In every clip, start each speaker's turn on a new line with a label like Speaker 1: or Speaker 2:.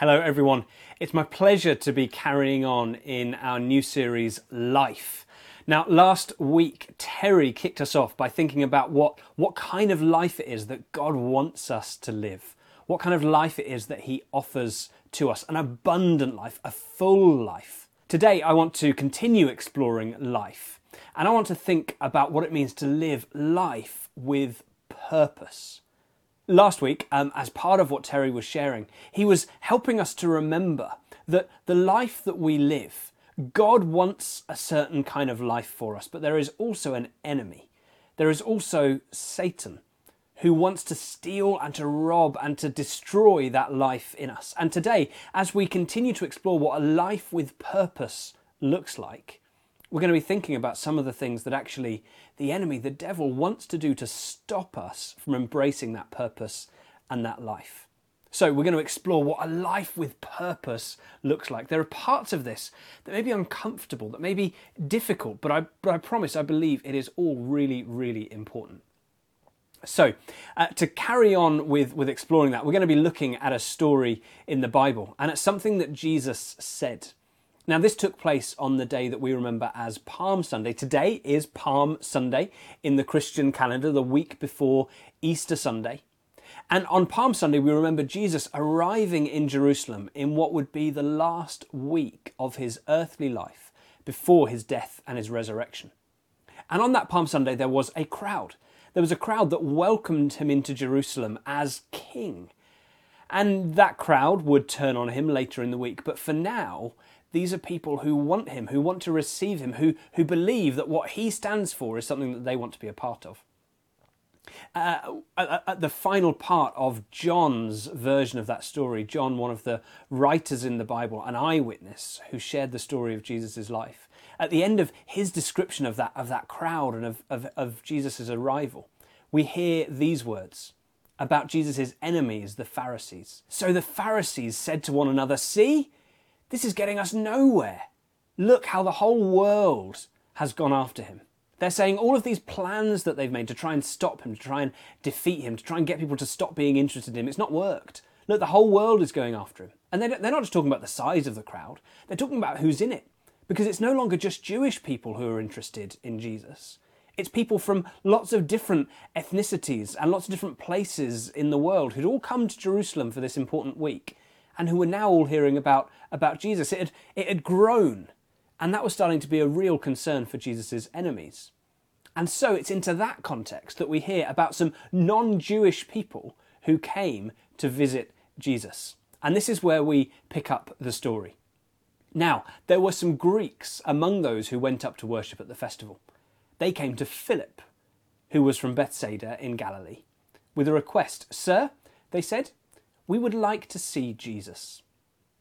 Speaker 1: Hello, everyone. It's my pleasure to be carrying on in our new series, Life. Now, last week, Terry kicked us off by thinking about what, what kind of life it is that God wants us to live, what kind of life it is that He offers to us an abundant life, a full life. Today, I want to continue exploring life, and I want to think about what it means to live life with purpose last week, um, as part of what Terry was sharing, he was helping us to remember that the life that we live, God wants a certain kind of life for us, but there is also an enemy. There is also Satan who wants to steal and to rob and to destroy that life in us. And today, as we continue to explore what a life with purpose looks like, we're going to be thinking about some of the things that actually the enemy, the devil, wants to do to stop us from embracing that purpose and that life. So, we're going to explore what a life with purpose looks like. There are parts of this that may be uncomfortable, that may be difficult, but I, but I promise, I believe it is all really, really important. So, uh, to carry on with, with exploring that, we're going to be looking at a story in the Bible, and it's something that Jesus said. Now, this took place on the day that we remember as Palm Sunday. Today is Palm Sunday in the Christian calendar, the week before Easter Sunday. And on Palm Sunday, we remember Jesus arriving in Jerusalem in what would be the last week of his earthly life before his death and his resurrection. And on that Palm Sunday, there was a crowd. There was a crowd that welcomed him into Jerusalem as king. And that crowd would turn on him later in the week. But for now, these are people who want him, who want to receive him, who, who believe that what he stands for is something that they want to be a part of. Uh, at, the final part of John's version of that story, John, one of the writers in the Bible, an eyewitness who shared the story of Jesus' life, at the end of his description of that, of that crowd and of, of, of Jesus' arrival, we hear these words about Jesus' enemies, the Pharisees. So the Pharisees said to one another, See, this is getting us nowhere. Look how the whole world has gone after him. They're saying all of these plans that they've made to try and stop him, to try and defeat him, to try and get people to stop being interested in him, it's not worked. Look, the whole world is going after him. And they're not just talking about the size of the crowd, they're talking about who's in it. Because it's no longer just Jewish people who are interested in Jesus. It's people from lots of different ethnicities and lots of different places in the world who'd all come to Jerusalem for this important week and who were now all hearing about, about Jesus. It had, it had grown, and that was starting to be a real concern for Jesus' enemies. And so it's into that context that we hear about some non Jewish people who came to visit Jesus. And this is where we pick up the story. Now, there were some Greeks among those who went up to worship at the festival. They came to Philip, who was from Bethsaida in Galilee, with a request. Sir, they said, we would like to see Jesus.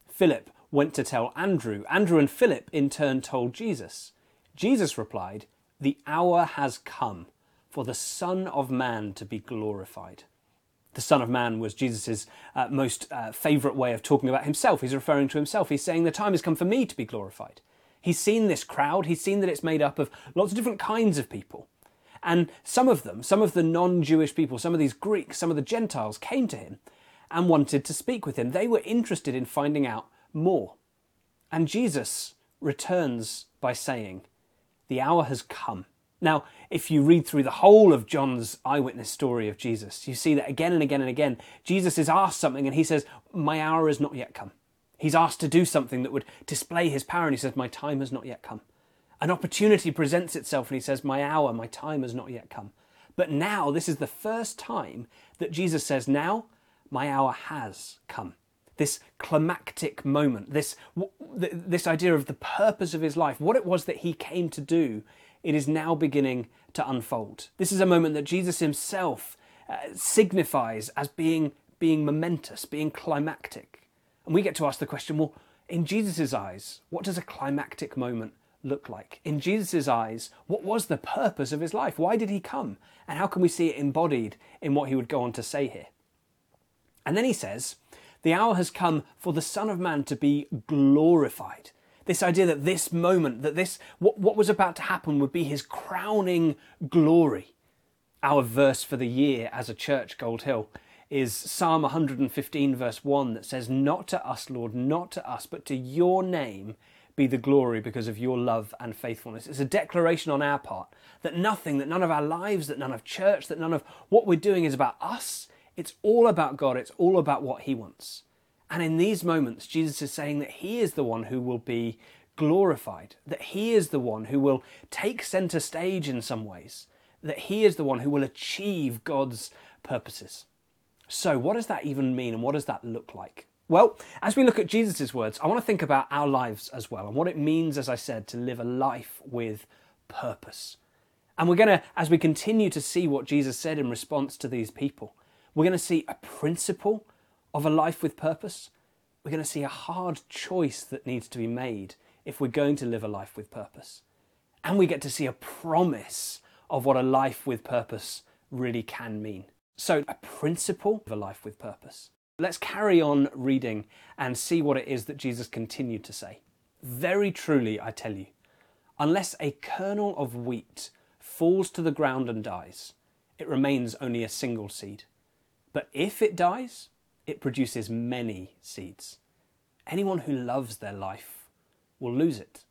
Speaker 1: Philip went to tell Andrew. Andrew and Philip in turn told Jesus. Jesus replied, The hour has come for the Son of Man to be glorified. The Son of Man was Jesus' uh, most uh, favourite way of talking about himself. He's referring to himself. He's saying, The time has come for me to be glorified. He's seen this crowd, he's seen that it's made up of lots of different kinds of people. And some of them, some of the non Jewish people, some of these Greeks, some of the Gentiles came to him and wanted to speak with him. They were interested in finding out more. And Jesus returns by saying, The hour has come. Now, if you read through the whole of John's eyewitness story of Jesus, you see that again and again and again, Jesus is asked something and he says, My hour has not yet come. He's asked to do something that would display his power and he says, My time has not yet come. An opportunity presents itself and he says, My hour, my time has not yet come. But now, this is the first time that Jesus says, Now my hour has come. This climactic moment, this, this idea of the purpose of his life, what it was that he came to do, it is now beginning to unfold. This is a moment that Jesus himself uh, signifies as being, being momentous, being climactic. And we get to ask the question well, in Jesus' eyes, what does a climactic moment look like? In Jesus' eyes, what was the purpose of his life? Why did he come? And how can we see it embodied in what he would go on to say here? And then he says, The hour has come for the Son of Man to be glorified. This idea that this moment, that this, what, what was about to happen would be his crowning glory. Our verse for the year as a church, Gold Hill, is Psalm 115, verse 1, that says, Not to us, Lord, not to us, but to your name be the glory because of your love and faithfulness. It's a declaration on our part that nothing, that none of our lives, that none of church, that none of what we're doing is about us. It's all about God, it's all about what He wants. And in these moments, Jesus is saying that He is the one who will be glorified, that He is the one who will take center stage in some ways, that He is the one who will achieve God's purposes. So, what does that even mean and what does that look like? Well, as we look at Jesus' words, I want to think about our lives as well and what it means, as I said, to live a life with purpose. And we're going to, as we continue to see what Jesus said in response to these people, we're going to see a principle of a life with purpose. We're going to see a hard choice that needs to be made if we're going to live a life with purpose. And we get to see a promise of what a life with purpose really can mean. So, a principle of a life with purpose. Let's carry on reading and see what it is that Jesus continued to say. Very truly, I tell you, unless a kernel of wheat falls to the ground and dies, it remains only a single seed. But if it dies, it produces many seeds. Anyone who loves their life will lose it,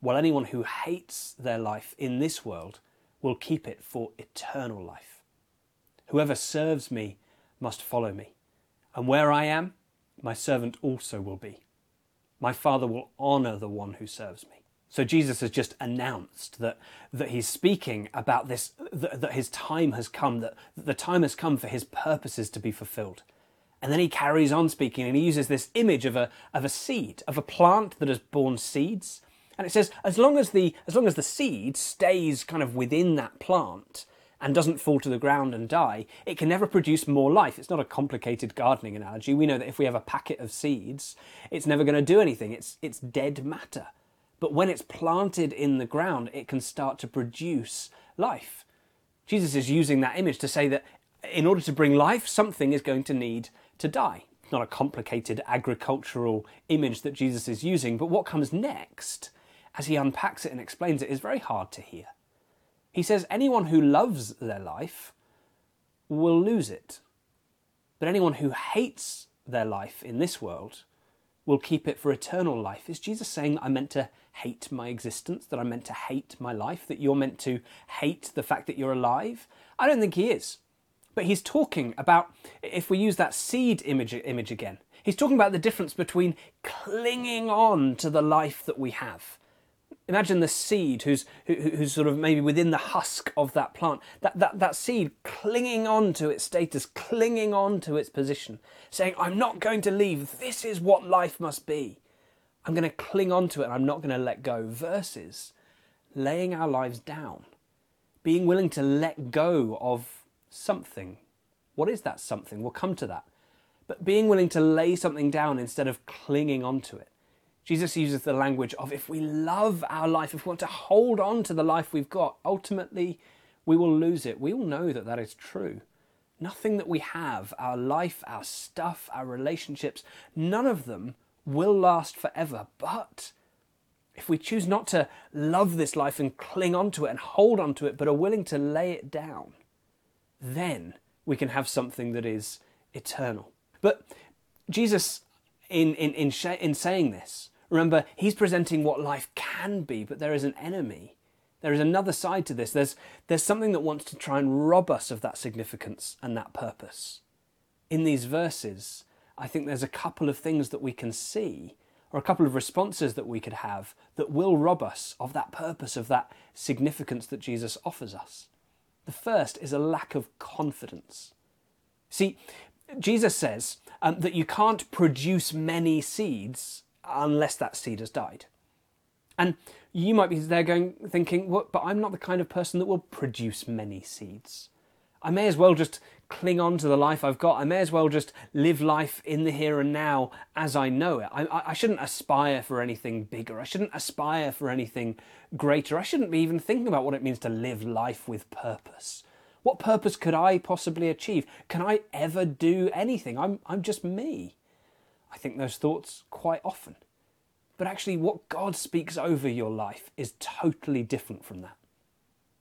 Speaker 1: while anyone who hates their life in this world will keep it for eternal life. Whoever serves me must follow me, and where I am, my servant also will be. My Father will honour the one who serves me. So Jesus has just announced that, that he's speaking about this, that, that his time has come, that, that the time has come for his purposes to be fulfilled. And then he carries on speaking and he uses this image of a, of a seed, of a plant that has borne seeds. And it says, as long as the, as long as the seed stays kind of within that plant, and doesn't fall to the ground and die, it can never produce more life. It's not a complicated gardening analogy. We know that if we have a packet of seeds, it's never going to do anything. It's, it's dead matter. But when it's planted in the ground, it can start to produce life. Jesus is using that image to say that in order to bring life, something is going to need to die. It's not a complicated agricultural image that Jesus is using, but what comes next, as he unpacks it and explains it, is very hard to hear. He says anyone who loves their life will lose it. But anyone who hates their life in this world will keep it for eternal life. Is Jesus saying I'm meant to hate my existence, that I'm meant to hate my life, that you're meant to hate the fact that you're alive? I don't think he is. But he's talking about, if we use that seed image, image again, he's talking about the difference between clinging on to the life that we have Imagine the seed who's, who, who's sort of maybe within the husk of that plant. That, that, that seed clinging on to its status, clinging on to its position, saying, I'm not going to leave. This is what life must be. I'm going to cling on to it and I'm not going to let go. Versus laying our lives down, being willing to let go of something. What is that something? We'll come to that. But being willing to lay something down instead of clinging on to it. Jesus uses the language of if we love our life, if we want to hold on to the life we've got, ultimately we will lose it. We all know that that is true. Nothing that we have, our life, our stuff, our relationships, none of them will last forever. But if we choose not to love this life and cling on to it and hold on to it, but are willing to lay it down, then we can have something that is eternal. But Jesus, in, in, in, in saying this, Remember, he's presenting what life can be, but there is an enemy. There is another side to this. There's, there's something that wants to try and rob us of that significance and that purpose. In these verses, I think there's a couple of things that we can see, or a couple of responses that we could have, that will rob us of that purpose, of that significance that Jesus offers us. The first is a lack of confidence. See, Jesus says um, that you can't produce many seeds unless that seed has died. And you might be there going, thinking, well, but I'm not the kind of person that will produce many seeds. I may as well just cling on to the life I've got. I may as well just live life in the here and now as I know it. I, I, shouldn't aspire for anything bigger. I shouldn't aspire for anything greater. I shouldn't be even thinking about what it means to live life with purpose. What purpose could I possibly achieve? Can I ever do anything? I'm, I'm just me. I think those thoughts quite often. But actually, what God speaks over your life is totally different from that.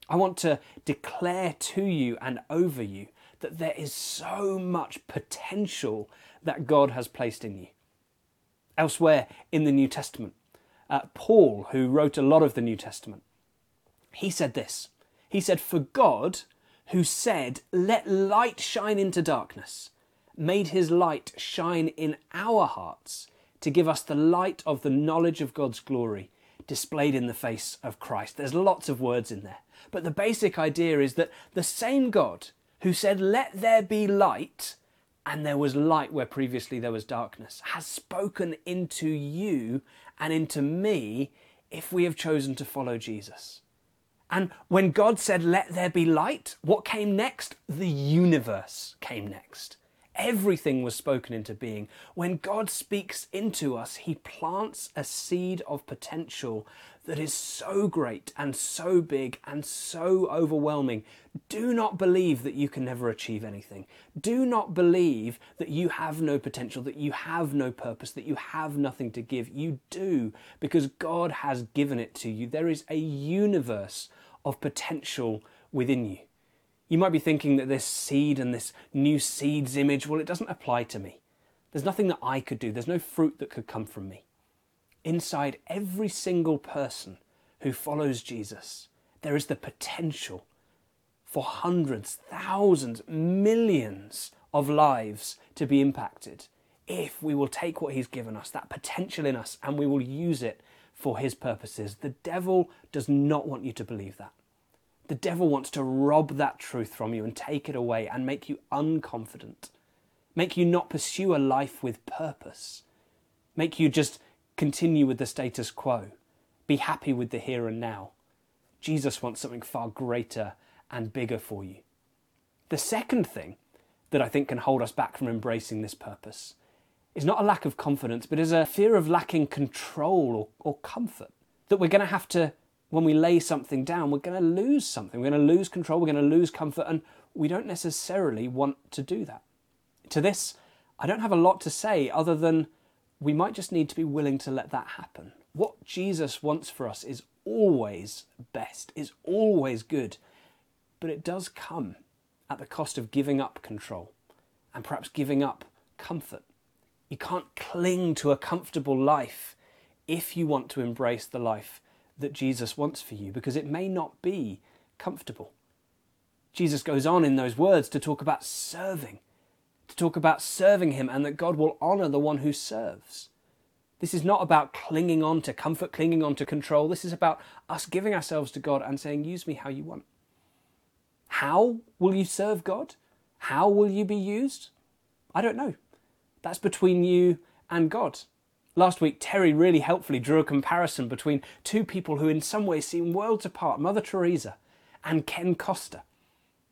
Speaker 1: I want to declare to you and over you that there is so much potential that God has placed in you. Elsewhere in the New Testament, uh, Paul, who wrote a lot of the New Testament, he said this. He said, For God, who said, Let light shine into darkness, made his light shine in our hearts to give us the light of the knowledge of God's glory displayed in the face of Christ. There's lots of words in there. But the basic idea is that the same God who said, Let there be light, and there was light where previously there was darkness, has spoken into you and into me if we have chosen to follow Jesus. And when God said, Let there be light, what came next? The universe came next. Everything was spoken into being. When God speaks into us, He plants a seed of potential that is so great and so big and so overwhelming. Do not believe that you can never achieve anything. Do not believe that you have no potential, that you have no purpose, that you have nothing to give. You do, because God has given it to you. There is a universe of potential within you. You might be thinking that this seed and this new seeds image, well, it doesn't apply to me. There's nothing that I could do, there's no fruit that could come from me. Inside every single person who follows Jesus, there is the potential for hundreds, thousands, millions of lives to be impacted if we will take what He's given us, that potential in us, and we will use it for His purposes. The devil does not want you to believe that. The devil wants to rob that truth from you and take it away and make you unconfident, make you not pursue a life with purpose, make you just continue with the status quo, be happy with the here and now. Jesus wants something far greater and bigger for you. The second thing that I think can hold us back from embracing this purpose is not a lack of confidence, but is a fear of lacking control or, or comfort. That we're going to have to when we lay something down, we're going to lose something. We're going to lose control. We're going to lose comfort. And we don't necessarily want to do that. To this, I don't have a lot to say other than we might just need to be willing to let that happen. What Jesus wants for us is always best, is always good. But it does come at the cost of giving up control and perhaps giving up comfort. You can't cling to a comfortable life if you want to embrace the life that Jesus wants for you because it may not be comfortable. Jesus goes on in those words to talk about serving, to talk about serving Him and that God will honour the one who serves. This is not about clinging on to comfort, clinging on to control. This is about us giving ourselves to God and saying, Use me how you want. How will you serve God? How will you be used? I don't know. That's between you and God. Last week, Terry really helpfully drew a comparison between two people who, in some ways, seem worlds apart Mother Teresa and Ken Costa.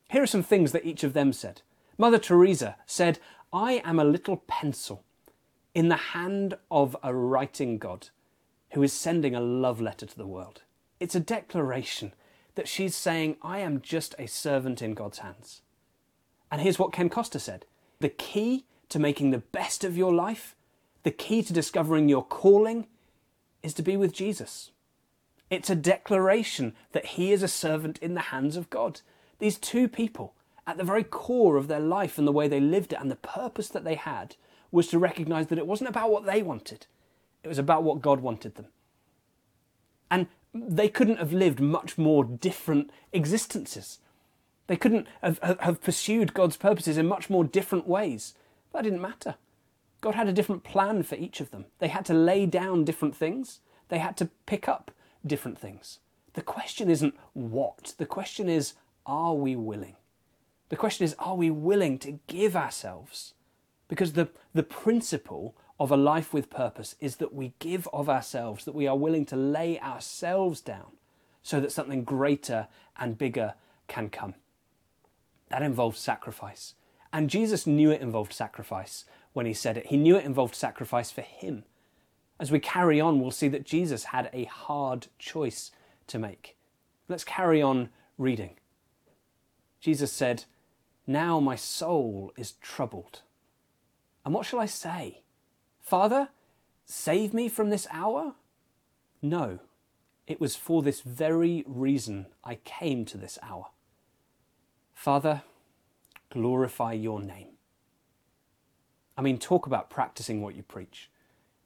Speaker 1: Here are some things that each of them said. Mother Teresa said, I am a little pencil in the hand of a writing God who is sending a love letter to the world. It's a declaration that she's saying, I am just a servant in God's hands. And here's what Ken Costa said The key to making the best of your life the key to discovering your calling is to be with Jesus. It's a declaration that he is a servant in the hands of God. These two people, at the very core of their life and the way they lived it and the purpose that they had, was to recognize that it wasn't about what they wanted, it was about what God wanted them. And they couldn't have lived much more different existences. They couldn't have, have pursued God's purposes in much more different ways. That didn't matter. God had a different plan for each of them. They had to lay down different things, they had to pick up different things. The question isn't what, the question is, are we willing? The question is, are we willing to give ourselves? Because the, the principle of a life with purpose is that we give of ourselves, that we are willing to lay ourselves down so that something greater and bigger can come. That involves sacrifice. And Jesus knew it involved sacrifice when he said it. He knew it involved sacrifice for him. As we carry on, we'll see that Jesus had a hard choice to make. Let's carry on reading. Jesus said, Now my soul is troubled. And what shall I say? Father, save me from this hour? No, it was for this very reason I came to this hour. Father, glorify your name. I mean, talk about practicing what you preach.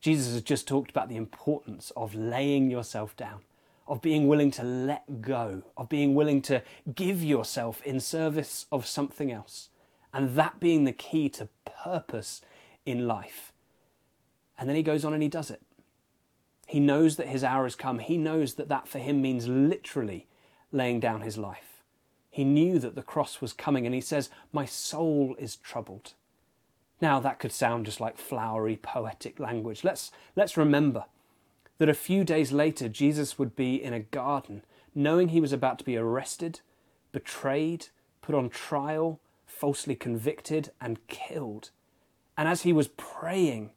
Speaker 1: Jesus has just talked about the importance of laying yourself down, of being willing to let go, of being willing to give yourself in service of something else, and that being the key to purpose in life. And then he goes on and he does it. He knows that his hour has come. He knows that that for him means literally laying down his life. He knew that the cross was coming, and he says, My soul is troubled. Now, that could sound just like flowery, poetic language. Let's, let's remember that a few days later, Jesus would be in a garden, knowing he was about to be arrested, betrayed, put on trial, falsely convicted, and killed. And as he was praying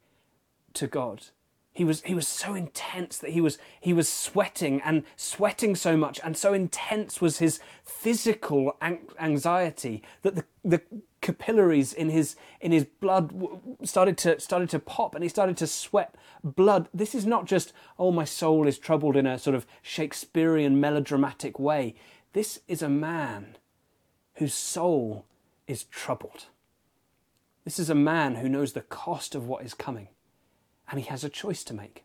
Speaker 1: to God, he was, he was so intense that he was, he was sweating and sweating so much, and so intense was his physical anxiety that the, the capillaries in his, in his blood started to, started to pop and he started to sweat blood. This is not just, oh, my soul is troubled in a sort of Shakespearean melodramatic way. This is a man whose soul is troubled. This is a man who knows the cost of what is coming and he has a choice to make.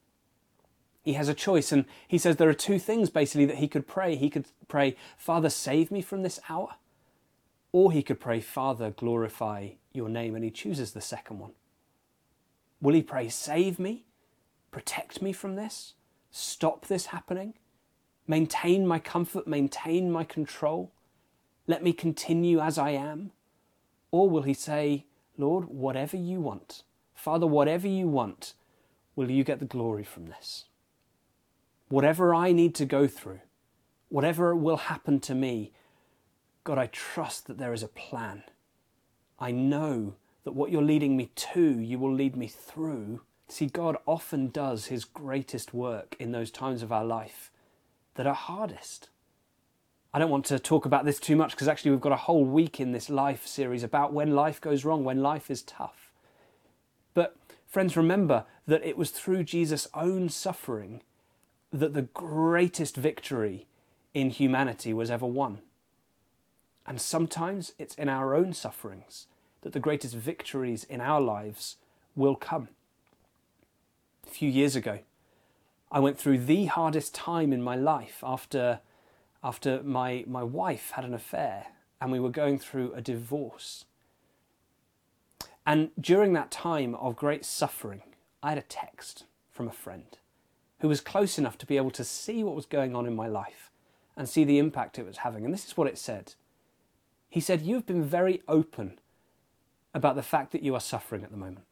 Speaker 1: He has a choice, and he says there are two things basically that he could pray. He could pray, Father, save me from this hour, or he could pray, Father, glorify your name, and he chooses the second one. Will he pray, Save me, protect me from this, stop this happening, maintain my comfort, maintain my control, let me continue as I am? Or will he say, Lord, whatever you want, Father, whatever you want, will you get the glory from this? Whatever I need to go through, whatever will happen to me, God, I trust that there is a plan. I know that what you're leading me to, you will lead me through. See, God often does his greatest work in those times of our life that are hardest. I don't want to talk about this too much because actually we've got a whole week in this life series about when life goes wrong, when life is tough. But Friends, remember that it was through Jesus' own suffering that the greatest victory in humanity was ever won. And sometimes it's in our own sufferings that the greatest victories in our lives will come. A few years ago, I went through the hardest time in my life after, after my, my wife had an affair and we were going through a divorce. And during that time of great suffering, I had a text from a friend who was close enough to be able to see what was going on in my life and see the impact it was having. And this is what it said. He said, You've been very open about the fact that you are suffering at the moment.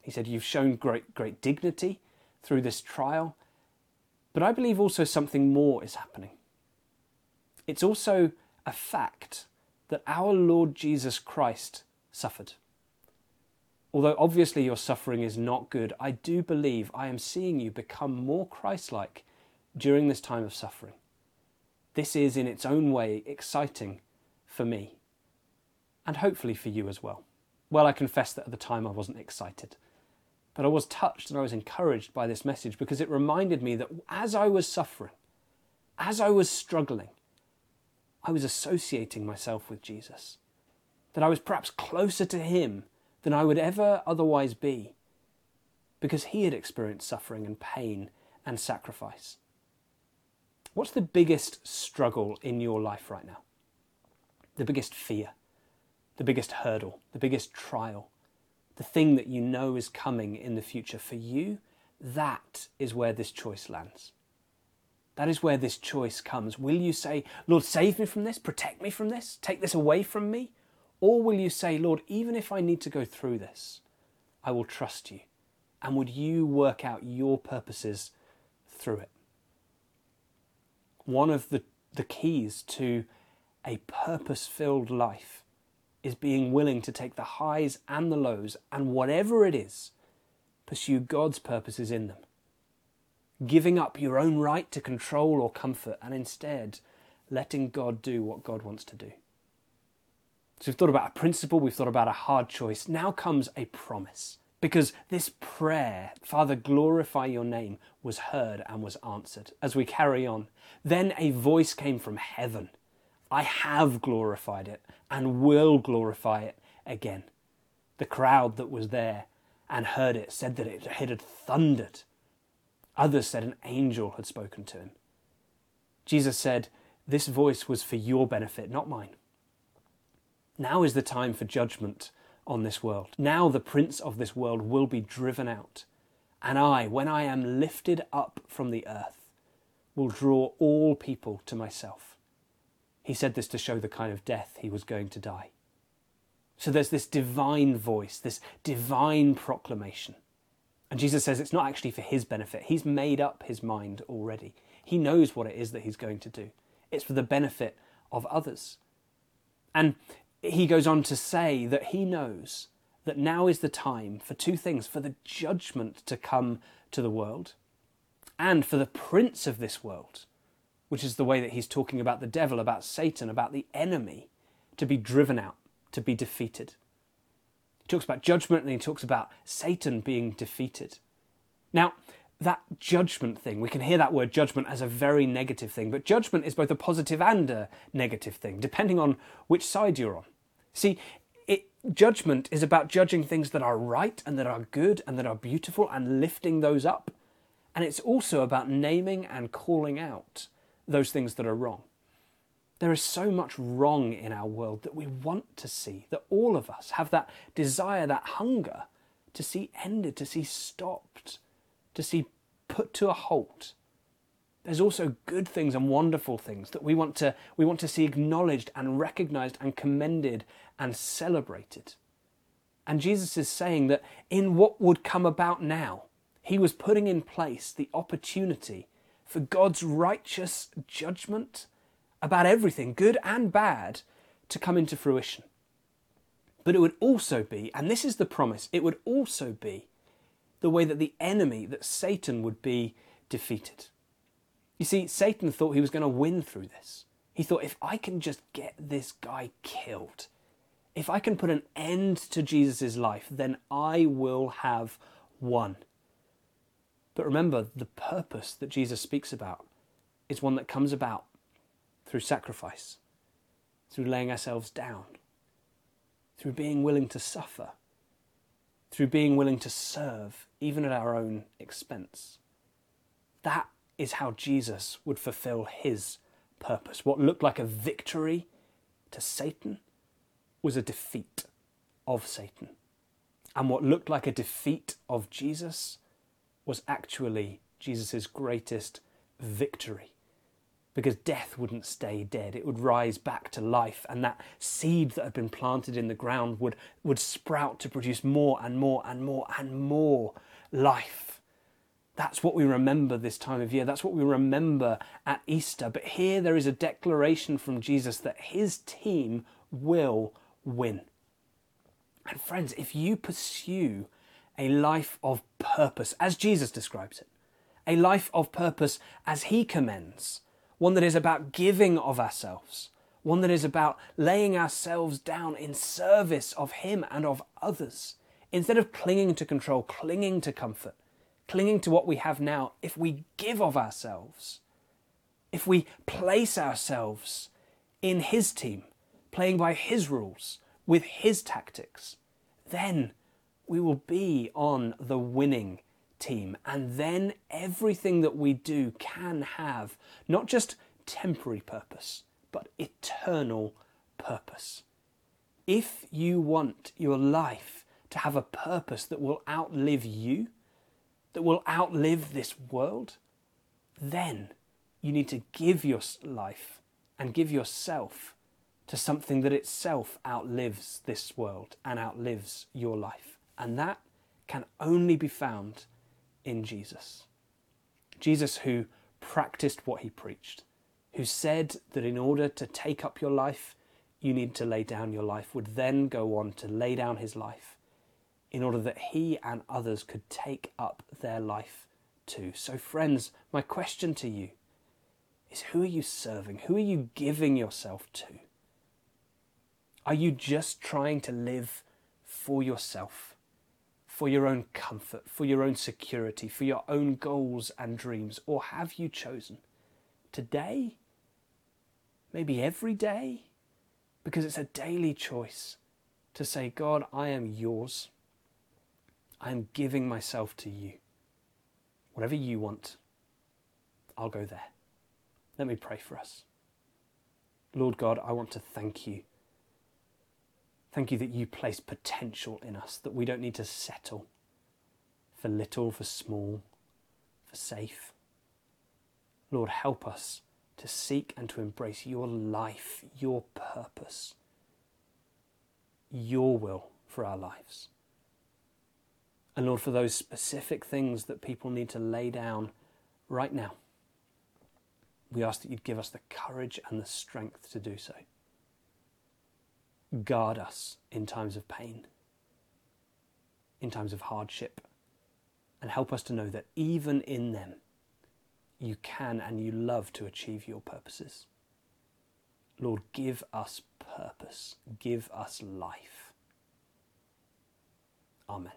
Speaker 1: He said, You've shown great, great dignity through this trial, but I believe also something more is happening. It's also a fact that our Lord Jesus Christ suffered. Although obviously your suffering is not good, I do believe I am seeing you become more Christ like during this time of suffering. This is, in its own way, exciting for me, and hopefully for you as well. Well, I confess that at the time I wasn't excited, but I was touched and I was encouraged by this message because it reminded me that as I was suffering, as I was struggling, I was associating myself with Jesus, that I was perhaps closer to Him than I would ever otherwise be, because he had experienced suffering and pain and sacrifice. What's the biggest struggle in your life right now? The biggest fear, the biggest hurdle, the biggest trial, the thing that you know is coming in the future for you? That is where this choice lands. That is where this choice comes. Will you say, Lord, save me from this, protect me from this, take this away from me? Or will you say, Lord, even if I need to go through this, I will trust you? And would you work out your purposes through it? One of the, the keys to a purpose filled life is being willing to take the highs and the lows, and whatever it is, pursue God's purposes in them. Giving up your own right to control or comfort, and instead letting God do what God wants to do. So we've thought about a principle, we've thought about a hard choice. Now comes a promise. Because this prayer, Father, glorify your name, was heard and was answered. As we carry on, then a voice came from heaven I have glorified it and will glorify it again. The crowd that was there and heard it said that it had thundered. Others said an angel had spoken to him. Jesus said, This voice was for your benefit, not mine. Now is the time for judgment on this world. Now the prince of this world will be driven out. And I, when I am lifted up from the earth, will draw all people to myself. He said this to show the kind of death he was going to die. So there's this divine voice, this divine proclamation. And Jesus says it's not actually for his benefit. He's made up his mind already. He knows what it is that he's going to do. It's for the benefit of others. And he goes on to say that he knows that now is the time for two things for the judgment to come to the world and for the prince of this world, which is the way that he's talking about the devil, about Satan, about the enemy, to be driven out, to be defeated. He talks about judgment and he talks about Satan being defeated. Now, that judgment thing, we can hear that word judgment as a very negative thing, but judgment is both a positive and a negative thing, depending on which side you're on. See, it, judgment is about judging things that are right and that are good and that are beautiful and lifting those up. And it's also about naming and calling out those things that are wrong. There is so much wrong in our world that we want to see, that all of us have that desire, that hunger to see ended, to see stopped, to see put to a halt. There's also good things and wonderful things that we want to, we want to see acknowledged and recognized and commended and celebrated. And Jesus is saying that in what would come about now, he was putting in place the opportunity for God's righteous judgment about everything, good and bad, to come into fruition. But it would also be, and this is the promise, it would also be the way that the enemy, that Satan, would be defeated. You see, Satan thought he was going to win through this. He thought, if I can just get this guy killed, if I can put an end to Jesus' life, then I will have won. But remember, the purpose that Jesus speaks about is one that comes about through sacrifice, through laying ourselves down, through being willing to suffer, through being willing to serve, even at our own expense. That is how Jesus would fulfill his purpose. What looked like a victory to Satan was a defeat of Satan. And what looked like a defeat of Jesus was actually Jesus' greatest victory. Because death wouldn't stay dead, it would rise back to life, and that seed that had been planted in the ground would, would sprout to produce more and more and more and more life. That's what we remember this time of year. That's what we remember at Easter. But here there is a declaration from Jesus that his team will win. And friends, if you pursue a life of purpose, as Jesus describes it, a life of purpose as he commends, one that is about giving of ourselves, one that is about laying ourselves down in service of him and of others, instead of clinging to control, clinging to comfort, clinging to what we have now, if we give of ourselves, if we place ourselves in his team, playing by his rules, with his tactics, then we will be on the winning team. And then everything that we do can have not just temporary purpose, but eternal purpose. If you want your life to have a purpose that will outlive you, that will outlive this world, then you need to give your life and give yourself to something that itself outlives this world and outlives your life. And that can only be found in Jesus. Jesus, who practiced what he preached, who said that in order to take up your life, you need to lay down your life, would then go on to lay down his life in order that he and others could take up their life too. So, friends, my question to you is who are you serving? Who are you giving yourself to? Are you just trying to live for yourself, for your own comfort, for your own security, for your own goals and dreams? Or have you chosen today, maybe every day, because it's a daily choice to say, God, I am yours. I am giving myself to you. Whatever you want, I'll go there. Let me pray for us. Lord God, I want to thank you. Thank you that you place potential in us, that we don't need to settle for little, for small, for safe. Lord, help us to seek and to embrace your life, your purpose, your will for our lives. And Lord, for those specific things that people need to lay down right now, we ask that you'd give us the courage and the strength to do so. Guard us in times of pain, in times of hardship, and help us to know that even in them, you can and you love to achieve your purposes. Lord, give us purpose, give us life. Amen.